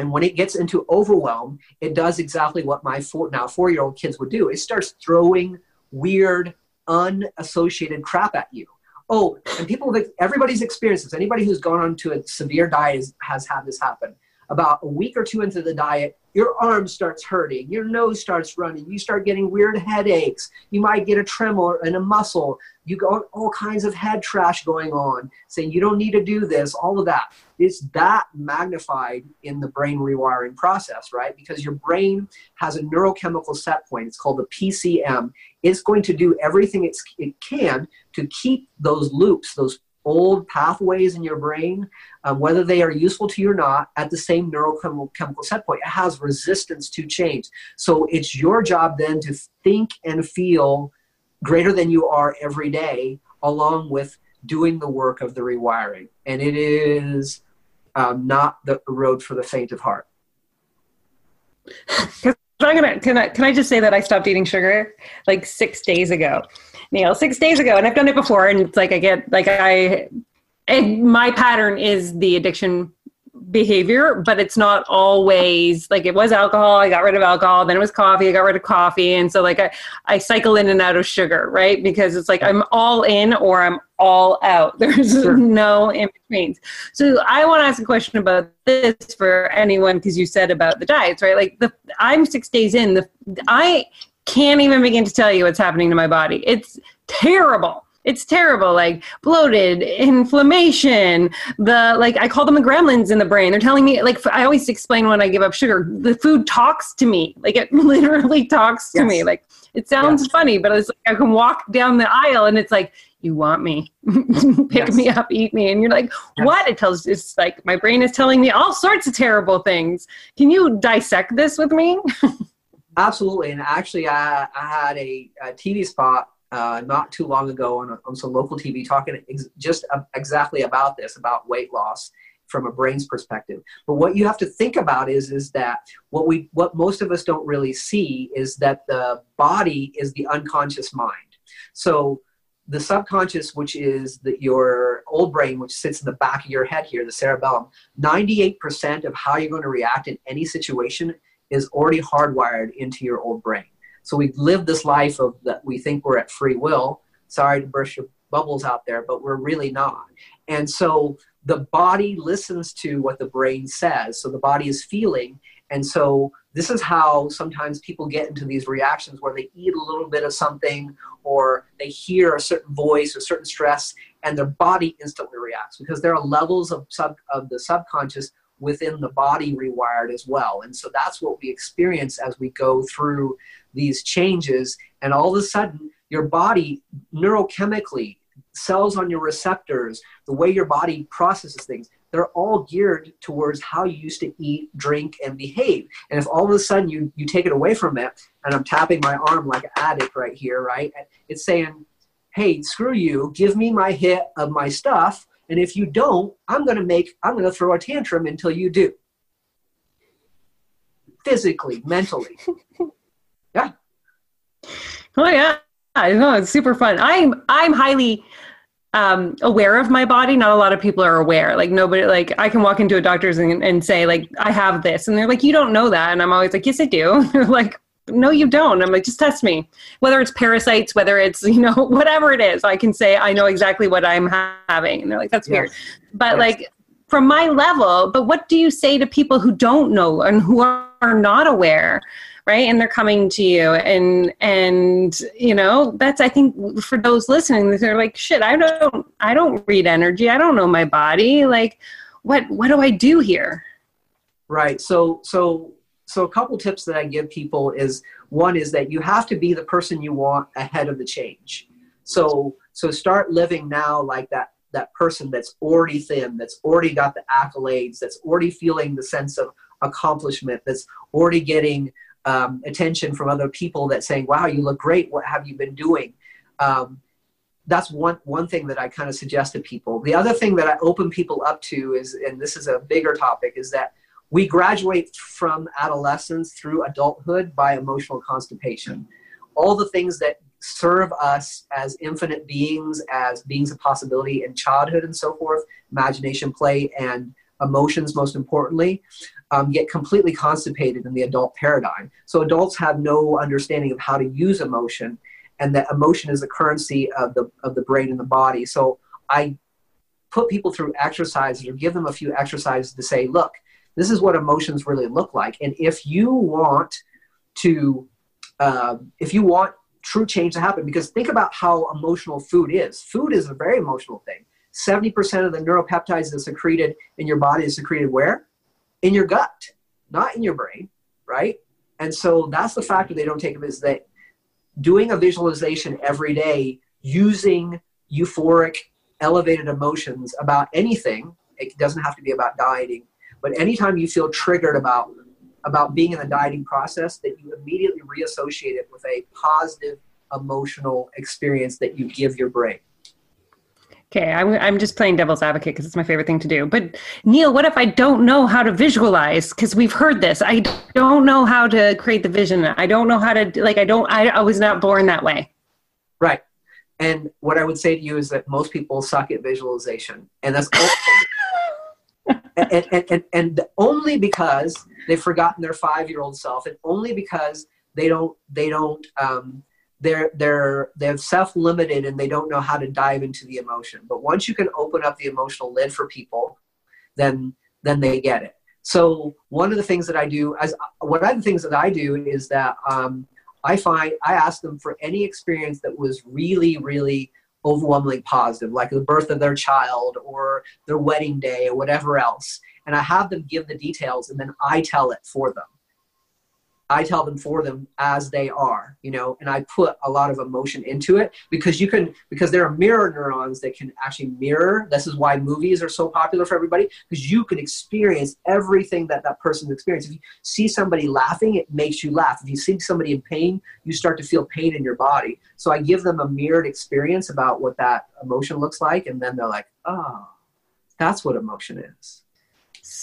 and when it gets into overwhelm, it does exactly what my four, now four year old kids would do. It starts throwing weird, unassociated crap at you. Oh, and people, everybody's experienced this. Anybody who's gone on to a severe diet has had this happen. About a week or two into the diet, your arm starts hurting, your nose starts running, you start getting weird headaches, you might get a tremor in a muscle, you got all kinds of head trash going on, saying you don't need to do this, all of that. It's that magnified in the brain rewiring process, right? Because your brain has a neurochemical set point. It's called the PCM. It's going to do everything it can to keep those loops, those old pathways in your brain, um, whether they are useful to you or not, at the same neurochemical set point. It has resistance to change. So it's your job then to think and feel greater than you are every day, along with doing the work of the rewiring. And it is um, not the road for the faint of heart. I'm gonna can I can I just say that I stopped eating sugar like six days ago, Neal, six days ago, and I've done it before, and it's like I get like I, my pattern is the addiction behavior, but it's not always like it was alcohol. I got rid of alcohol. Then it was coffee. I got rid of coffee. And so like I, I cycle in and out of sugar, right? Because it's like I'm all in or I'm all out. There's sure. no in betweens. So I want to ask a question about this for anyone because you said about the diets, right? Like the I'm six days in. The I can't even begin to tell you what's happening to my body. It's terrible it's terrible like bloated inflammation the like i call them the gremlins in the brain. They're telling me like i always explain when i give up sugar the food talks to me. Like it literally talks to yes. me like it sounds yes. funny but it's like i can walk down the aisle and it's like you want me? Pick yes. me up eat me. And you're like what? It tells it's like my brain is telling me all sorts of terrible things. Can you dissect this with me? Absolutely and actually i, I had a, a tv spot uh, not too long ago on, on some local TV talking ex- just exactly about this, about weight loss from a brain's perspective. But what you have to think about is is that what we what most of us don't really see is that the body is the unconscious mind. So the subconscious, which is the, your old brain, which sits in the back of your head here, the cerebellum, 98% of how you're going to react in any situation is already hardwired into your old brain. So we live this life of that we think we're at free will. Sorry to burst your bubbles out there, but we're really not. And so the body listens to what the brain says. So the body is feeling. And so this is how sometimes people get into these reactions where they eat a little bit of something or they hear a certain voice or certain stress and their body instantly reacts because there are levels of sub of the subconscious within the body rewired as well. And so that's what we experience as we go through these changes. And all of a sudden, your body neurochemically, cells on your receptors, the way your body processes things, they're all geared towards how you used to eat, drink, and behave. And if all of a sudden you, you take it away from it, and I'm tapping my arm like an addict right here, right? It's saying, hey, screw you, give me my hit of my stuff, and if you don't, I'm going to make, I'm going to throw a tantrum until you do. Physically, mentally. Yeah. Oh yeah. I know it's super fun. I'm I'm highly um, aware of my body. Not a lot of people are aware. Like nobody, like I can walk into a doctor's and, and say like I have this, and they're like, you don't know that, and I'm always like, yes, I do. they're like, no, you don't. I'm like, just test me. Whether it's parasites, whether it's you know whatever it is, I can say I know exactly what I'm having, and they're like, that's yes. weird. But yes. like from my level, but what do you say to people who don't know and who are, are not aware? Right? And they're coming to you. And and you know that's i think for those listening they're like shit i don't i don't read energy. I don't know my body. Like what what do i do here? Right. So so so a couple tips that i give people is one is that you have to be the person you want ahead of the change. So so start living now like that that person that's already thin that's already got the accolades that's already feeling the sense of accomplishment that's already getting um, attention from other people that saying, "Wow, you look great. What have you been doing?" Um, that's one one thing that I kind of suggest to people. The other thing that I open people up to is, and this is a bigger topic, is that we graduate from adolescence through adulthood by emotional constipation. All the things that serve us as infinite beings, as beings of possibility in childhood and so forth, imagination, play, and emotions, most importantly, um, completely constipated in the adult paradigm. So adults have no understanding of how to use emotion, and that emotion is the currency of the of the brain and the body. So I put people through exercises or give them a few exercises to say, look, this is what emotions really look like, and if you want to, uh, if you want true change to happen, because think about how emotional food is. Food is a very emotional thing. 70% of the neuropeptides that are secreted in your body is secreted where? In your gut, not in your brain, right? And so that's the factor they don't take of is that doing a visualization every day using euphoric, elevated emotions about anything, it doesn't have to be about dieting, but anytime you feel triggered about about being in the dieting process, that you immediately reassociate it with a positive emotional experience that you give your brain. Okay, I'm, I'm just playing devil's advocate because it's my favorite thing to do. But Neal, what if I don't know how to visualize? Because we've heard this. I don't know how to create the vision. I don't know how to like. I don't. I, I was not born that way. Right. And what I would say to you is that most people suck at visualization, and that's and, and, and, and only because they've forgotten their five-year-old self and only because they don't they don't um, they're they're they're self-limited and they don't know how to dive into the emotion. But once you can open up the emotional lid for people then then they get it. So one of the things that i do as one of the things that i do is that um, i find i ask them for any experience that was really really overwhelmingly positive like the birth of their child or their wedding day or whatever else. And i have them give the details and then i tell it for them I tell them for them as they are, you know, and I put a lot of emotion into it because you can, because there are mirror neurons that can actually mirror. This is why movies are so popular for everybody because you can experience everything that that person experiences. If you see somebody laughing, it makes you laugh. If you see somebody in pain, you start to feel pain in your body. So I give them a mirrored experience about what that emotion looks like, and then they're like, oh, that's what emotion is.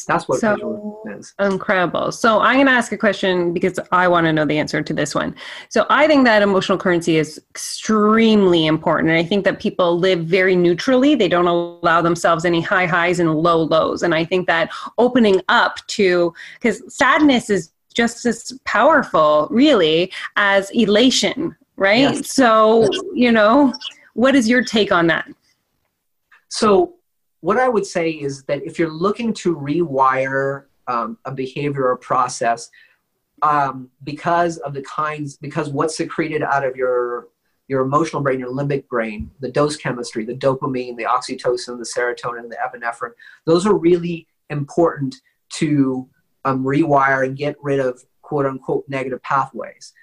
That's what so is. Incredible. So I'm going to ask a question because I want to know the answer to this one. So I think that emotional currency is extremely important. And I think that people live very neutrally. They don't allow themselves any high highs and low lows. And I think that opening up to, because sadness is just as powerful, really, as elation, right? Yes. So, you know, what is your take on that? So what I would say is that if you're looking to rewire um, a behavior or process, um, because of the kinds, because what's secreted out of your your emotional brain, your limbic brain, the dose chemistry, the dopamine, the oxytocin, the serotonin, the epinephrine, those are really important to um, rewire and get rid of quote unquote negative pathways.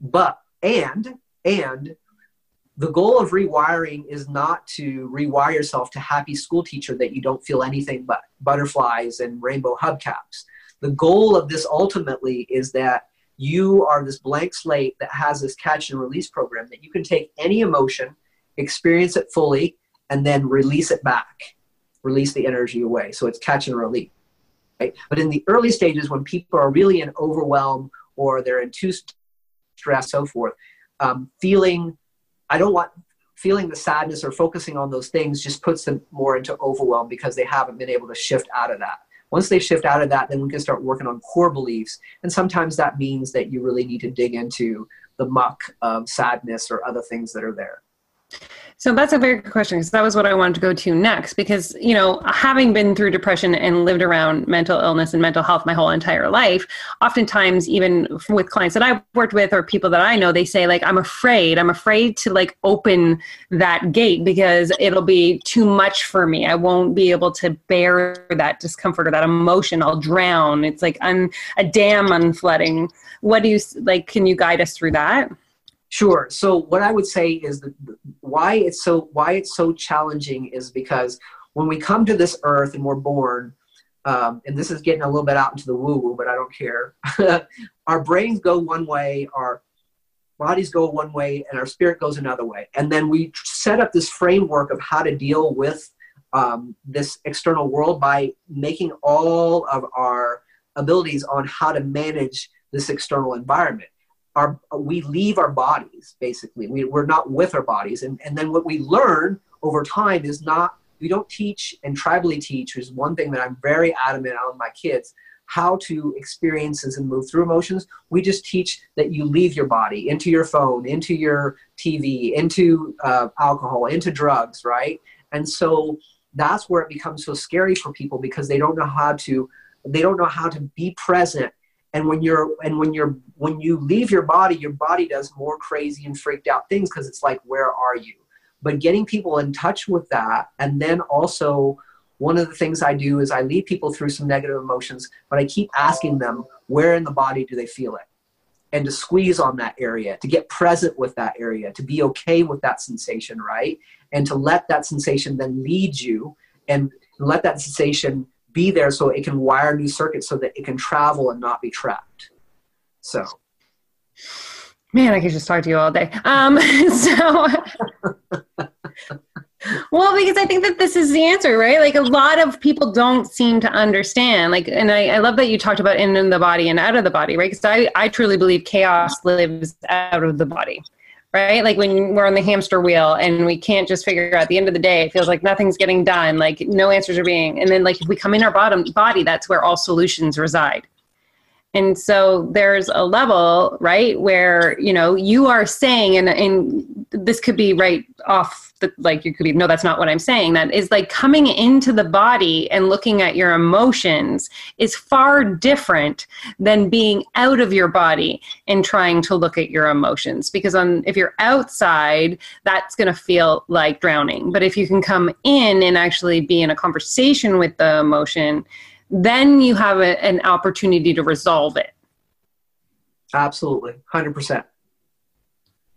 But and and the goal of rewiring is not to rewire yourself to happy school teacher that you don't feel anything but butterflies and rainbow hubcaps. The goal of this ultimately is that you are this blank slate that has this catch and release program that you can take any emotion, experience it fully, and then release it back, release the energy away. So it's catch and release. Right? But in the early stages, when people are really in overwhelm or they're in too stress, so forth, um, feeling I don't want feeling the sadness or focusing on those things just puts them more into overwhelm because they haven't been able to shift out of that. Once they shift out of that, then we can start working on core beliefs. And sometimes that means that you really need to dig into the muck of sadness or other things that are there. So that's a very good question because that was what I wanted to go to next. Because, you know, having been through depression and lived around mental illness and mental health my whole entire life, oftentimes, even with clients that I've worked with or people that I know, they say, like, I'm afraid. I'm afraid to, like, open that gate because it'll be too much for me. I won't be able to bear that discomfort or that emotion. I'll drown. It's like I'm a dam unflooding. What do you, like, can you guide us through that? Sure. So what I would say is that why it's so why it's so challenging is because when we come to this earth and we're born, um, and this is getting a little bit out into the woo woo, but I don't care. our brains go one way, our bodies go one way, and our spirit goes another way. And then we set up this framework of how to deal with um, this external world by making all of our abilities on how to manage this external environment our we leave our bodies basically. We, we're not with our bodies. And, and then what we learn over time is not we don't teach and tribally teach is one thing that i'm very adamant on my kids how to experiences and move through emotions. We just teach that you leave your body into your phone into your tv into uh, alcohol into drugs right? And so that's where it becomes so scary for people because they don't know how to they don't know how to be present and when you're and when you're when you leave your body your body does more crazy and freaked out things because it's like where are you? But getting people in touch with that and then also one of the things i do is i lead people through some negative emotions but i keep asking them where in the body do they feel it? And to squeeze on that area to get present with that area to be okay with that sensation right? And to let that sensation then lead you and let that sensation be there so it can wire new circuits so that it can travel and not be trapped. So, man, I could just talk to you all day. Um, so, well, because I think that this is the answer, right? Like a lot of people don't seem to understand. Like, and I, I love that you talked about in, in the body and out of the body, right? Because I, I truly believe chaos lives out of the body right? Like when we're on the hamster wheel and we can't just figure out the end of the day, it feels like nothing's getting done, like no answers are being. And then like if we come in our bottom body, that's where all solutions reside. And so there's a level, right, where you know you are saying, and and this could be right off the like you could be no, that's not what I'm saying. That is like coming into the body and looking at your emotions is far different than being out of your body and trying to look at your emotions. Because on if you're outside, that's going to feel like drowning. But if you can come in and actually be in a conversation with the emotion then you have a, an opportunity to resolve it. Absolutely, 100%.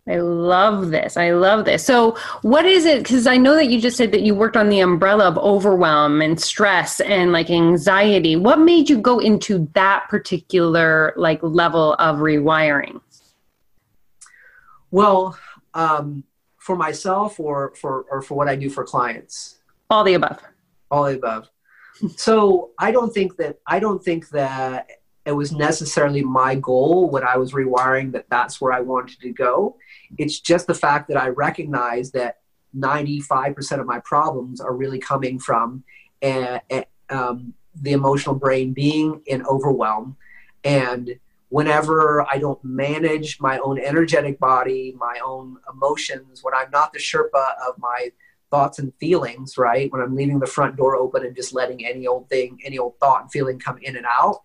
I love this. I love this. So, what is it? Because I know that you just said that you worked on the umbrella of overwhelm and stress and like anxiety. What made you go into that particular like level of rewiring? Well, um, for myself or for or for what I do for clients. All the above. All the above so I don't think that I don't think that it was necessarily my goal when I was rewiring that that's where I wanted to go. It's just the fact that I recognize that 95% of my problems are really coming from uh, um, the emotional brain being in overwhelm. And whenever I don't manage my own energetic body, my own emotions, when I'm not the Sherpa of my thoughts and feelings, right? When I'm leaving the front door open and just letting any old thing, any old thought and feeling come in and out,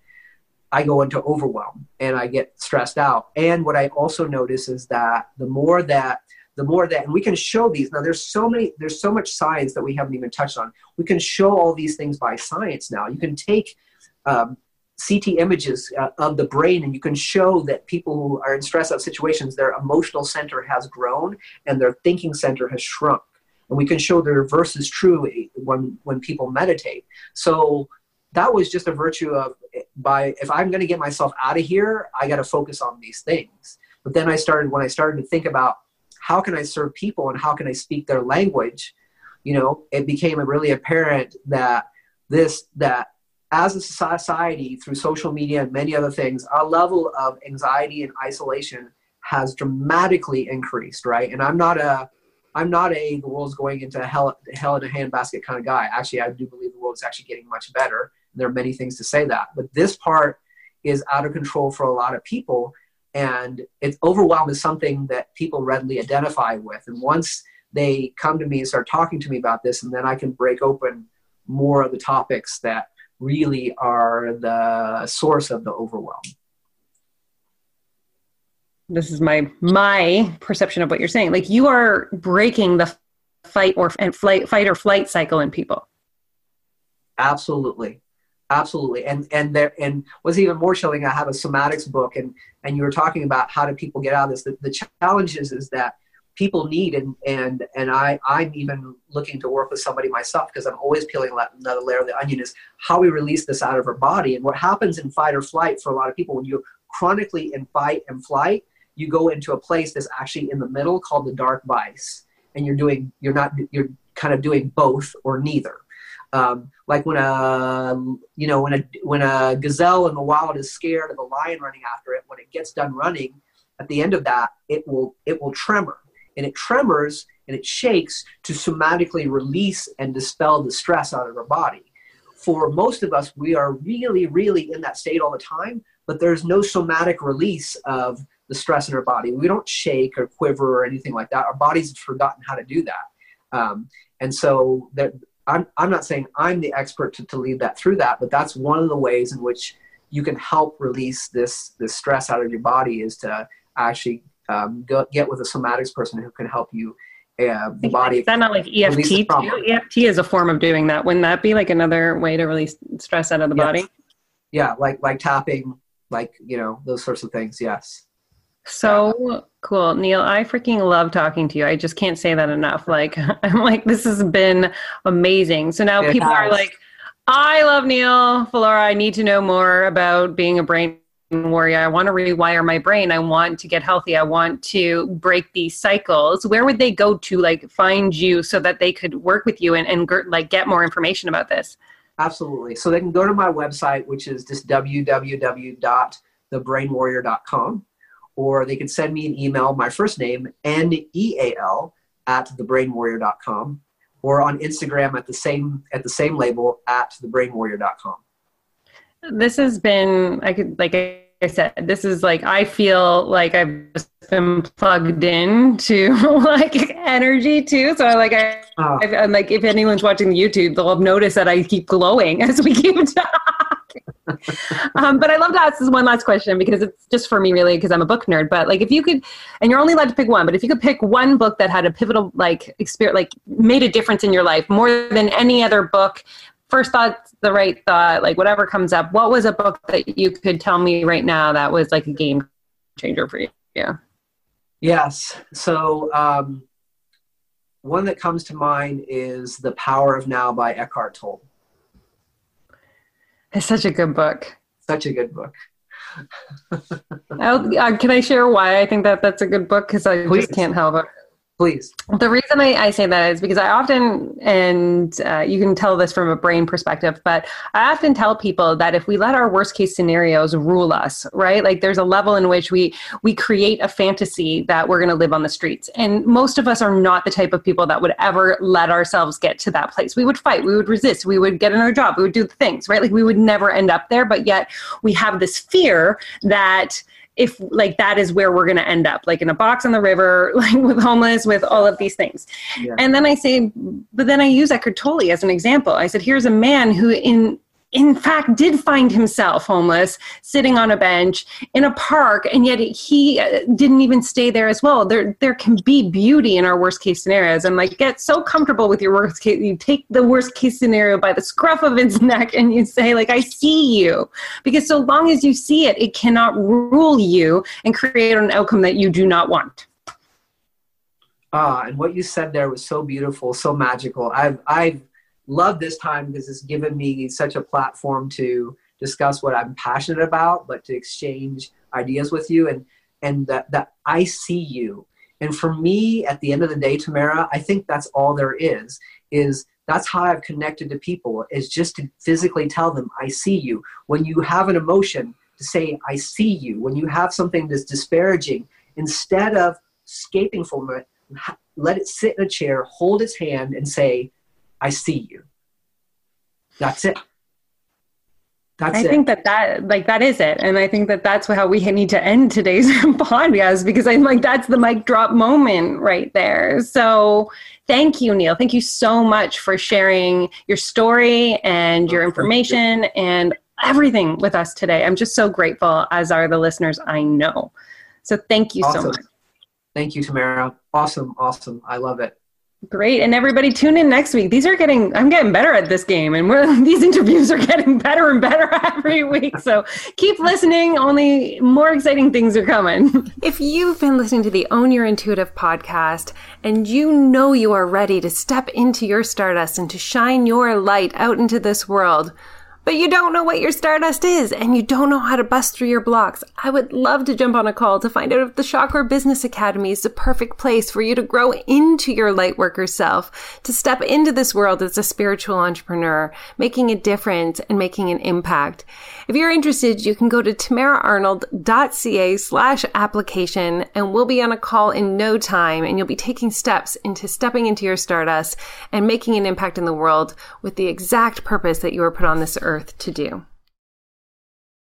I go into overwhelm and I get stressed out. And what I also notice is that the more that the more that and we can show these now there's so many there's so much science that we haven't even touched on we can show all these things by science now you can take um, ct images uh, of the brain and you can show that people who are in stress out situations their emotional center has grown and their thinking center has shrunk and we can show the reverse is true eh, when when people meditate. So that was just a virtue of eh, by if i'm going to get myself out of here i got to focus on these things. But then i started when i started to think about how can i serve people and how can i speak their language you know it became really apparent that this that as a society through social media and many other things our level of anxiety and isolation has dramatically increased right? And i'm not a I'm not a the world's going into hell hell in a handbasket kind of guy. Actually, I do believe the world is actually getting much better. And There are many things to say that, but this part is out of control for a lot of people, and it's overwhelm is something that people readily identify with. And once they come to me and start talking to me about this, and then I can break open more of the topics that really are the source of the overwhelm this is my my perception of what you're saying. Like you are breaking the fight or and flight fight or flight cycle in people. Absolutely. Absolutely. And and there and what's even more chilling i have a somatics book and and you were talking about how do people get out of this. The, the challenges is that people need and and and i i'm even looking to work with somebody myself because i'm always peeling another layer of the onion is how we release this out of our body. And what happens in fight or flight for a lot of people when you're chronically in fight and flight you go into a place that's actually in the middle called the dark vice and you're doing you're not you're kind of doing both or neither. Um, like when a you know when a when a gazelle in the wild is scared of a lion running after it when it gets done running at the end of that it will it will tremor. And it tremors and it shakes to somatically release and dispel the stress out of our body. For most of us we are really really in that state all the time but there's no somatic release of the stress in our body. We don't shake or quiver or anything like that. Our bodies have forgotten how to do that. Um, and so that I'm, I'm not saying I'm the expert to, to lead that through that, but that's one of the ways in which you can help release this, this stress out of your body is to actually um, go, get with a somatics person who can help you uh, the body. Is that not like EFT too? EFT is a form of doing that. Wouldn't that be like another way to release stress out of the yes. body? Yeah, like like tapping, like you know those sorts of things. Yes. So cool. Neal, I freaking love talking to you. I just can't say that enough. Like, I'm like, this has been amazing. So now it people has. are like, I love Neal Falora. I need to know more about being a brain warrior. I want to rewire my brain. I want to get healthy. I want to break these cycles. Where would they go to like find you so that they could work with you and, and like get more information about this? Absolutely. So they can go to my website, which is just www.thebrainwarrior.com or they can send me an email, my first name, N E A L, at thebrainwarrior.com, or on Instagram at the same at the same label at thebrainwarrior.com. This has been I could like I said, this is like I feel like I've just been plugged in to like energy too. So like I, oh. I'm like if anyone's watching the YouTube, they'll have noticed that I keep glowing as we keep talking. Um, but I love to ask this one last question because it's just for me really because I'm a book nerd. But like if you could, and you're only allowed to pick one, but if you could pick one book that had a pivotal like experience, like made a difference in your life more than any other book, first thoughts the right thought like whatever comes up what was a book that you could tell me right now that was like a game changer for you? Yeah yes. So um, one that comes to mind is the power of now by eckhart tolle it's such a good book. Such a good book. Uh, can i share why i think that that's a good book? Because i Please. just can't help it Please. The reason I, I, say that is because I often, and uh, you can tell this from a brain perspective, but I often tell people that if we let our worst case scenarios rule us, right? Like there's a level in which we we create a fantasy that we're going to live on the streets, and most of us are not the type of people that would ever let ourselves get to that place. We would fight, we would resist, we would get another job, we would do the things, right? Like we would never end up there, but yet we have this fear that if like that is where we're going to end up like in a box on the river like with homeless with all of these things yeah. and then i say but then i use eckhart tolle as an example i said here's a man who in in fact did find himself homeless sitting on a bench in a park and yet he uh, didn't even stay there as well. There there can be beauty in our worst case scenarios. And like get so comfortable with your worst case you take the worst case scenario by the scruff of its neck and you say like i see you. Because so long as you see it it cannot rule you and create an outcome that you do not want. Ah and what you said there was so beautiful so magical. I've i've love this time because it's given me such a platform to discuss what I'm passionate about, but to exchange ideas with you and and that that I see you. And for me, at the end of the day, Tamara, I think that's all there is. Is that's how I've connected to people is just to physically tell them I see you. When you have an emotion, to say I see you. When you have something that's disparaging, instead of escaping from it, let it sit in a chair, hold its hand, and say I see you. That's it. That's I it. think that that like that is it, and I think that that's how we need to end today's podcast because I'm like that's the mic drop moment right there. So thank you, Neal. Thank you so much for sharing your story and your information and everything with us today. I'm just so grateful, as are the listeners I know. So thank you awesome. so much. Thank you, Tamara. Awesome, awesome. I love it. Great. And everybody tune in next week. These are getting, I'm getting better at this game and we're, these interviews are getting better and better every week. So keep listening. Only more exciting things are coming. If you've been listening to the Own Your Intuitive podcast and you know you are ready to step into your stardust and to shine your light out into this world, but you don't know what your stardust is and you don't know how to bust through your blocks, I would love to jump on a call to find out if the Chakra Business Academy is the perfect place for you to grow into your lightworker self, to step into this world as a spiritual entrepreneur, making a difference and making an impact. If you're interested, you can go to tamaraarnold.ca slash application and we'll be on a call in no time and you'll be taking steps into stepping into your stardust and making an impact in the world with the exact purpose that you were put on this earth to do.